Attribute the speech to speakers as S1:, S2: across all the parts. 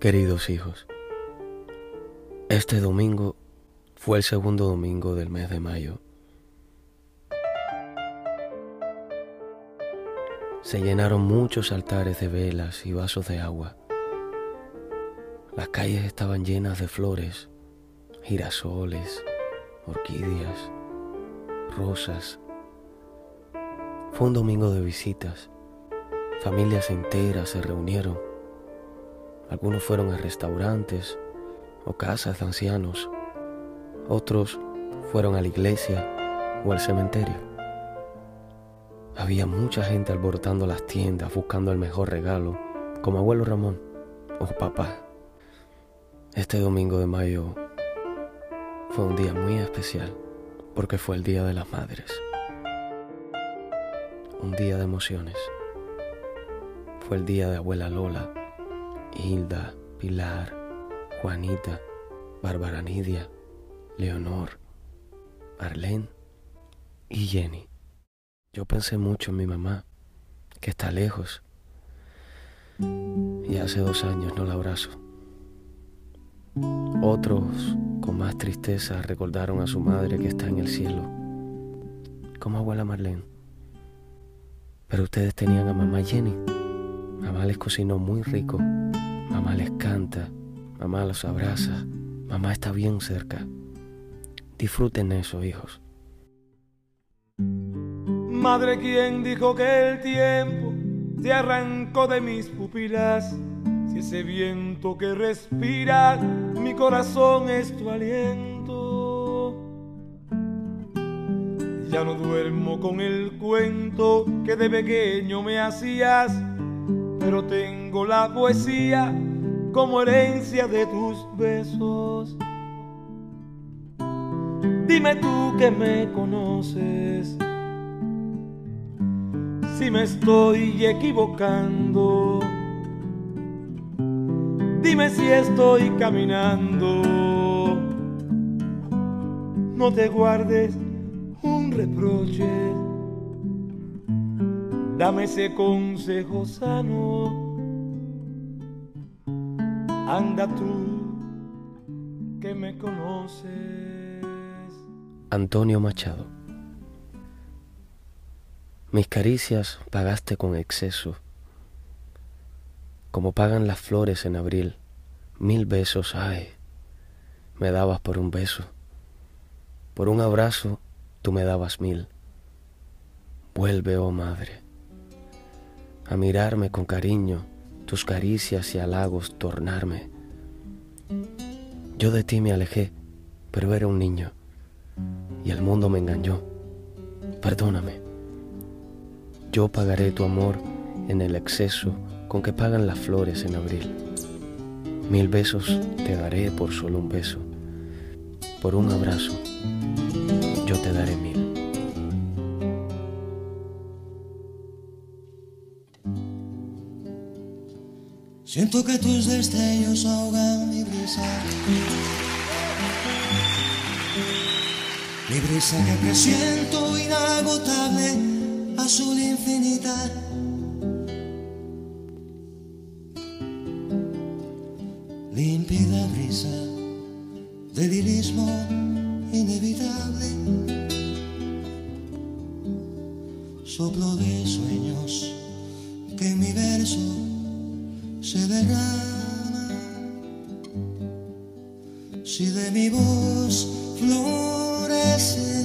S1: Queridos hijos, este domingo fue el segundo domingo del mes de mayo. Se llenaron muchos altares de velas y vasos de agua. Las calles estaban llenas de flores, girasoles, orquídeas, rosas. Fue un domingo de visitas. Familias enteras se reunieron algunos fueron a restaurantes o casas de ancianos. Otros fueron a la iglesia o al cementerio. Había mucha gente alborotando las tiendas buscando el mejor regalo, como abuelo Ramón o papá. Este domingo de mayo fue un día muy especial porque fue el Día de las Madres. Un día de emociones. Fue el día de abuela Lola Hilda, Pilar, Juanita, Bárbara Nidia, Leonor, Arlene y Jenny. Yo pensé mucho en mi mamá, que está lejos, y hace dos años no la abrazo. Otros, con más tristeza, recordaron a su madre que está en el cielo, como abuela Marlene. Pero ustedes tenían a mamá Jenny. Mamá les cocinó muy rico Mamá les canta, mamá los abraza, mamá está bien cerca. Disfruten eso, hijos.
S2: Madre, ¿quién dijo que el tiempo te arrancó de mis pupilas? Si ese viento que respira mi corazón es tu aliento. Ya no duermo con el cuento que de pequeño me hacías pero tengo la poesía como herencia de tus besos. Dime tú que me conoces, si me estoy equivocando. Dime si estoy caminando. No te guardes un reproche dame ese consejo sano. Anda tú, que me conoces.
S1: Antonio Machado. Mis caricias pagaste con exceso, como pagan las flores en abril. Mil besos, ay, me dabas por un beso. Por un abrazo tú me dabas mil. Vuelve, oh madre a mirarme con cariño, tus caricias y halagos tornarme. Yo de ti me alejé, pero era un niño, y el mundo me engañó. Perdóname. Yo pagaré tu amor en el exceso con que pagan las flores en abril. Mil besos te daré por solo un beso. Por un abrazo, yo te daré mil.
S3: Siento que tus destellos ahogan mi brisa. Mi brisa que presiento inagotable, azul infinita. Si de mi voz florece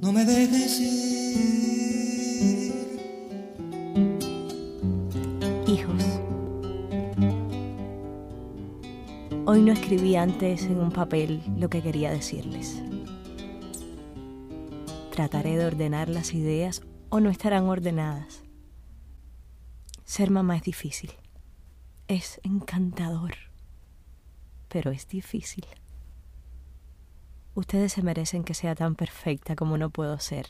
S3: no me dejes ir.
S4: Hijos, hoy no escribí antes en un papel lo que quería decirles. Trataré de ordenar las ideas o no estarán ordenadas. Ser mamá es difícil es encantador. pero es difícil. Ustedes se merecen que sea tan perfecta como no puedo ser.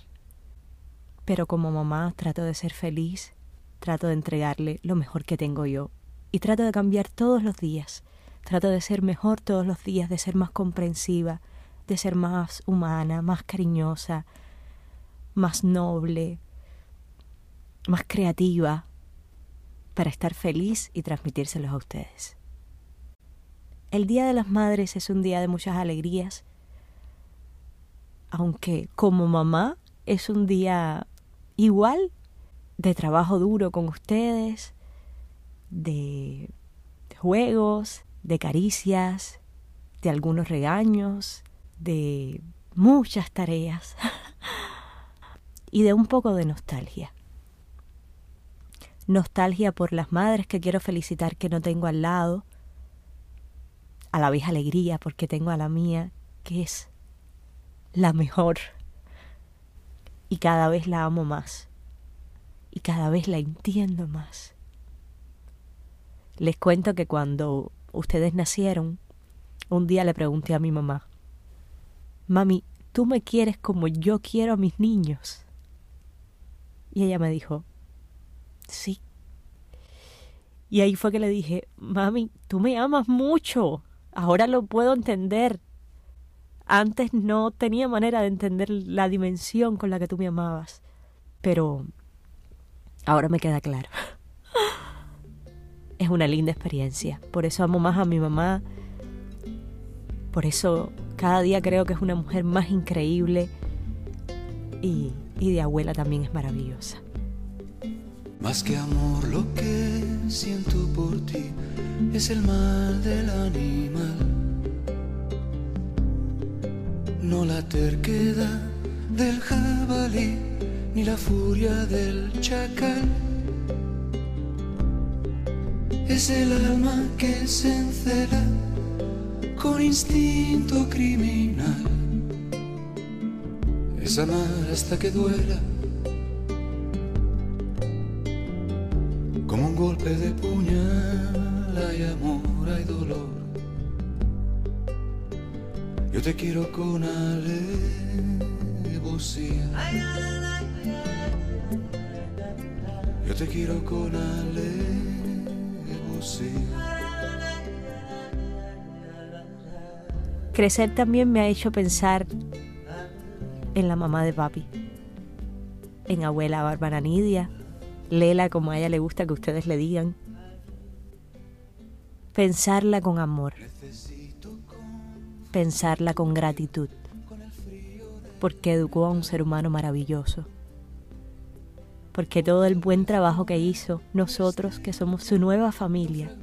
S4: Pero como mamá trato de ser feliz, trato de entregarle lo mejor que tengo yo y trato de cambiar todos los días. Trato de ser mejor todos los días, de ser más comprensiva, de ser más humana, más cariñosa, más noble, más creativa, para estar feliz y transmitírselos a ustedes. El Día de las Madres es un día de muchas alegrías, aunque como mamá es un día igual de trabajo duro con ustedes, de juegos, de caricias, de algunos regaños, de muchas tareas y de un poco de nostalgia. Nostalgia por las madres que quiero felicitar que no tengo al lado, a la vez alegría porque tengo a la mía, que es la mejor. Y cada vez la amo más. Y cada vez la entiendo más. Les cuento que cuando ustedes nacieron, un día le pregunté a mi mamá, Mami, ¿tú me quieres como yo quiero a mis niños? Y ella me dijo, sí. Y ahí fue que le dije, Mami, tú me amas mucho. Ahora lo puedo entender. Antes no tenía manera de entender la dimensión con la que tú me amabas. Pero ahora me queda claro. Es una linda experiencia. Por eso amo más a mi mamá. Por eso cada día creo que es una mujer más increíble. Y, y de abuela también es maravillosa.
S3: Más que amor, lo que siento por ti es el mal del animal. No la terquedad del jabalí, ni la furia del chacal. Es el alma que se encela con instinto criminal. Es amar hasta que duela golpe de puñal hay amor, hay dolor. Yo te quiero con alevosía. Yo te quiero con.
S4: Crecer también me ha hecho pensar en la mamá de papi, en abuela Bárbara Nidia, Lela como a ella le gusta que ustedes le digan. Pensarla con amor. Pensarla con gratitud. Porque educó a un ser humano maravilloso. Porque todo el buen trabajo que hizo, nosotros que somos su nueva familia,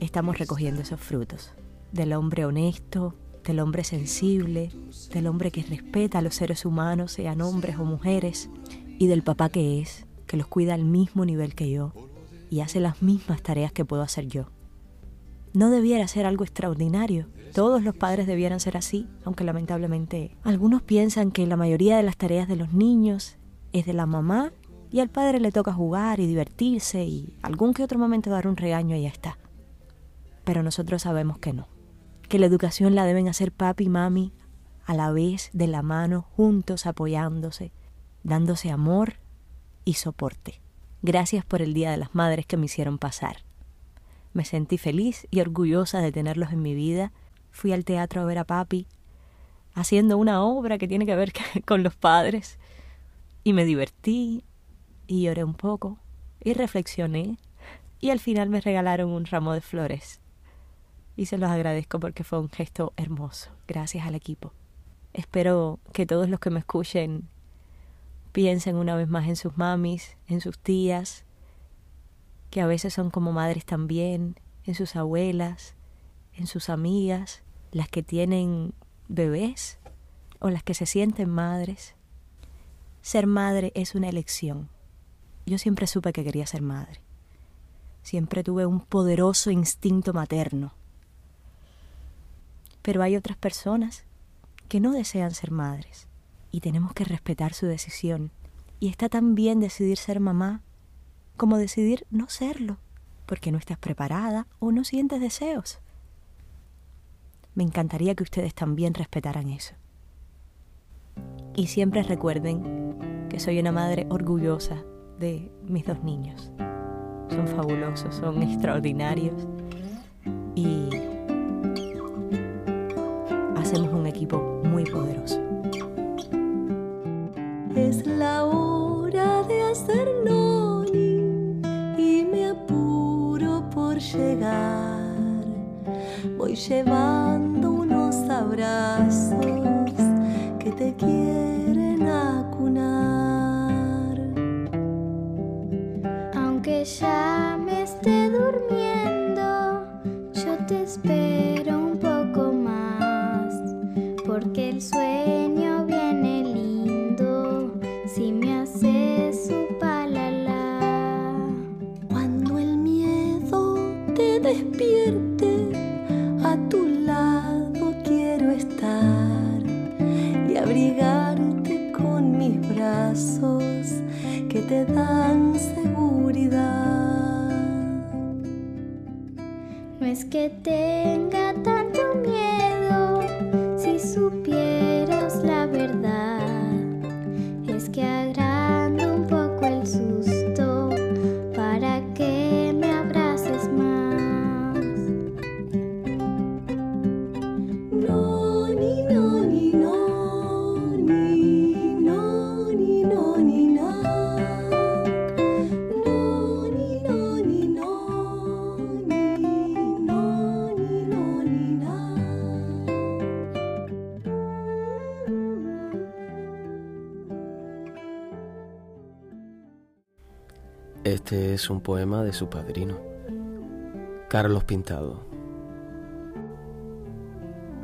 S4: estamos recogiendo esos frutos. Del hombre honesto, del hombre sensible, del hombre que respeta a los seres humanos, sean hombres o mujeres, y del papá que es, que los cuida al mismo nivel que yo y hace las mismas tareas que puedo hacer yo. No debiera ser algo extraordinario. Todos los padres debieran ser así, aunque lamentablemente algunos piensan que la mayoría de las tareas de los niños es de la mamá y al padre le toca jugar y divertirse y algún que otro momento dar un regaño y ya está. Pero nosotros sabemos que no, que la educación la deben hacer papi y mami a la vez, de la mano, juntos, apoyándose, dándose amor y soporte. Gracias por el Día de las Madres que me hicieron pasar. Me sentí feliz y orgullosa de tenerlos en mi vida. Fui al teatro a ver a papi, haciendo una obra que tiene que ver con los padres. Y me divertí y lloré un poco y reflexioné y al final me regalaron un ramo de flores. Y se los agradezco porque fue un gesto hermoso. Gracias al equipo. Espero que todos los que me escuchen Piensen una vez más en sus mamis, en sus tías, que a veces son como madres también, en sus abuelas, en sus amigas, las que tienen bebés o las que se sienten madres. Ser madre es una elección. Yo siempre supe que quería ser madre. Siempre tuve un poderoso instinto materno. Pero hay otras personas que no desean ser madres y tenemos que respetar su decisión. Y está tan bien decidir ser mamá como decidir no serlo, porque no estás preparada o no sientes deseos. Me encantaría que ustedes también respetaran eso. Y siempre recuerden que soy una madre orgullosa de mis dos niños. Son fabulosos, son extraordinarios y hacemos un equipo muy poderoso.
S5: Es la Voy llevando unos abrazos que te quieren acunar.
S6: Aunque ya me esté durmiendo, yo te espero un poco más, porque el sueño viene lindo si me haces su palala.
S5: Cuando el miedo te despierte, que
S6: tenga es un
S1: poema de su padrino, Carlos Pintado.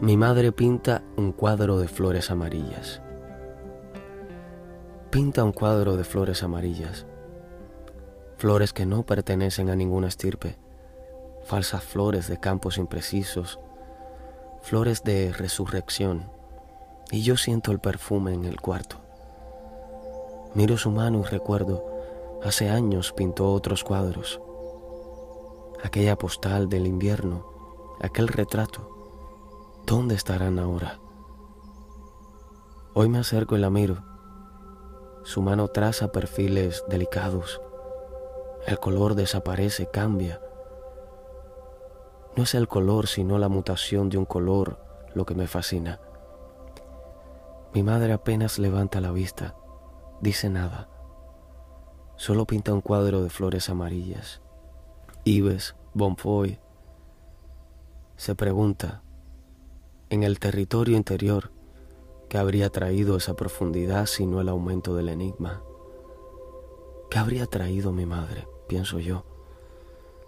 S1: Mi madre pinta un cuadro de flores amarillas. Pinta un cuadro de flores amarillas. Flores que no pertenecen a ninguna estirpe. Falsas flores de campos imprecisos. Flores de resurrección. Y yo siento el perfume en el cuarto. Miro su mano y recuerdo Hace años pintó otros cuadros. Aquella postal del invierno, aquel retrato, ¿dónde estarán ahora? Hoy me acerco y la miro. Su mano traza perfiles delicados. El color desaparece, cambia. No es el color, sino la mutación de un color lo que me fascina. Mi madre apenas levanta la vista, dice nada solo pinta un cuadro de flores amarillas. Ives, Bonfoy, se pregunta, en el territorio interior, ¿qué habría traído esa profundidad sino el aumento del enigma? ¿Qué habría traído mi madre, pienso yo,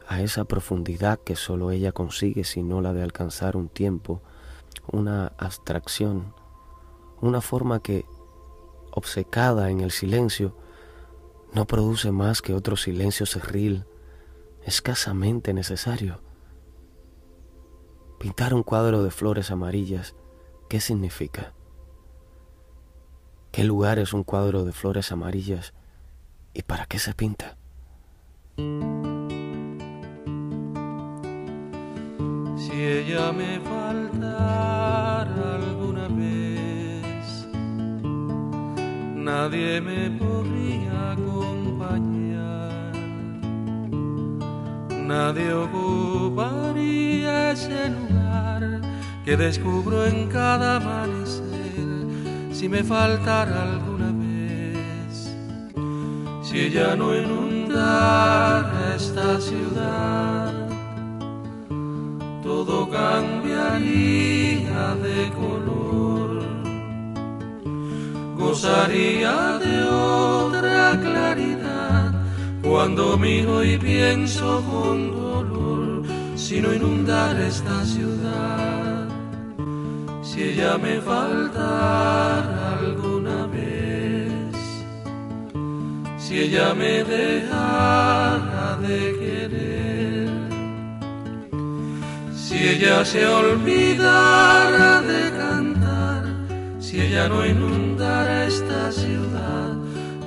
S1: a esa profundidad que solo ella consigue sino la de alcanzar un tiempo, una abstracción, una forma que, obcecada en el silencio, no produce más que otro silencio cerril, escasamente necesario. Pintar un cuadro de flores amarillas, ¿qué significa? ¿Qué lugar es un cuadro de flores amarillas y para qué se pinta?
S7: Si ella me faltara alguna vez, nadie me podría nadie ocuparía ese lugar que descubro en cada amanecer. Si me faltara alguna vez, si ella no inundara esta ciudad todo cambiaría de color, gozaría de cuando miro y pienso con dolor, si no inundar esta ciudad, si ella me faltara alguna vez, si ella me dejara de querer si ella se olvidara de cantar, si ella no inundara esta ciudad,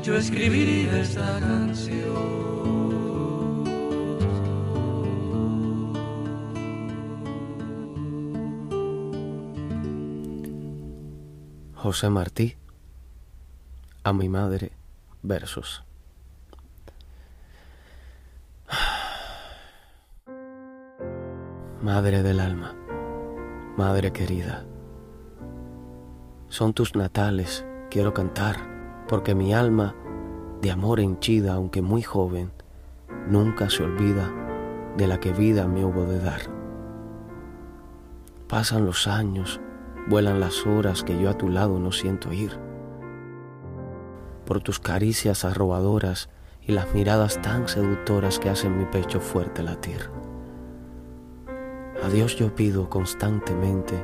S7: yo escribiría esta canción.
S1: José Martí, a mi madre, versos. Madre del alma, madre querida, son tus natales, quiero cantar, porque mi alma, de amor henchida, aunque muy joven, nunca se olvida de la que vida me hubo de dar. Pasan los años, vuelan las horas que yo a tu lado no siento ir. Por tus caricias arrobadoras y las miradas tan seductoras que hacen mi pecho fuerte latir. A Dios yo pido constantemente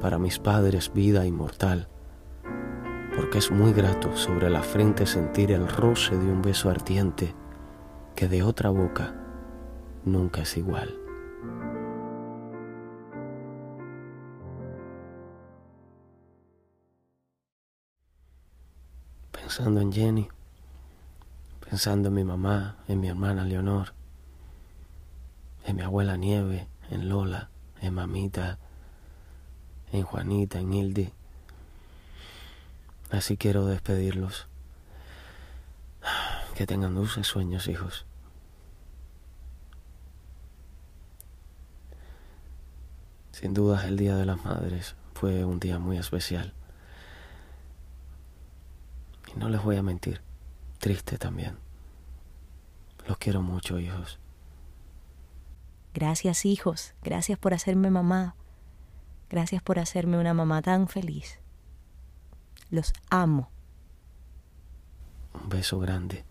S1: para mis padres vida inmortal, porque es muy grato sobre la frente sentir el roce de un beso ardiente que de otra boca nunca es igual. Pensando en Jenny, pensando en mi mamá, en mi hermana Leonor, en mi abuela Nieve, en Lola, en Mamita, en Juanita, en Hilde. Así quiero despedirlos. Que tengan dulces sueños, hijos. Sin duda el Día de las Madres fue un día muy especial. Y no les voy a mentir, triste también. Los quiero mucho, hijos.
S4: Gracias hijos, gracias por hacerme mamá, gracias por hacerme una mamá tan feliz. Los amo.
S1: Un beso grande.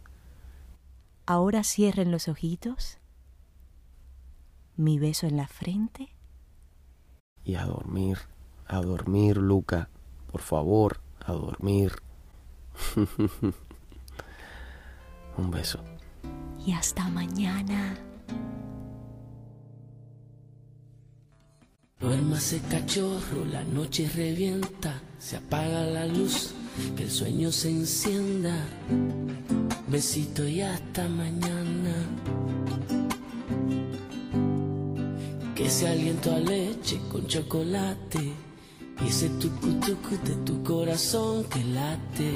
S4: Ahora cierren los ojitos, mi beso en la frente.
S1: Y a dormir, a dormir, Luca. Por favor, a dormir. Un beso.
S4: Y hasta mañana.
S8: Duérmase cachorro, la noche revienta, se apaga la luz, que el sueño se encienda. Besito y hasta mañana. Que ese aliento a leche con chocolate y ese tucu de tu corazón que late.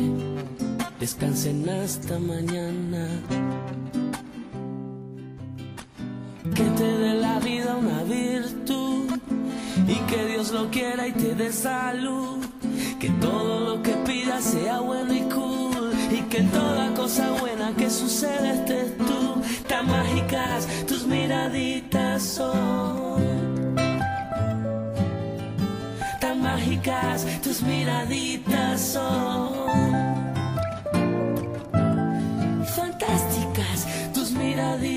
S8: Descansen hasta mañana. Que Dios lo quiera y te dé salud. Que todo lo que pidas sea bueno y cool y que toda cosa buena que suceda estés tú. Tan mágicas tus miraditas son. Tan mágicas tus miraditas son. Fantásticas tus miraditas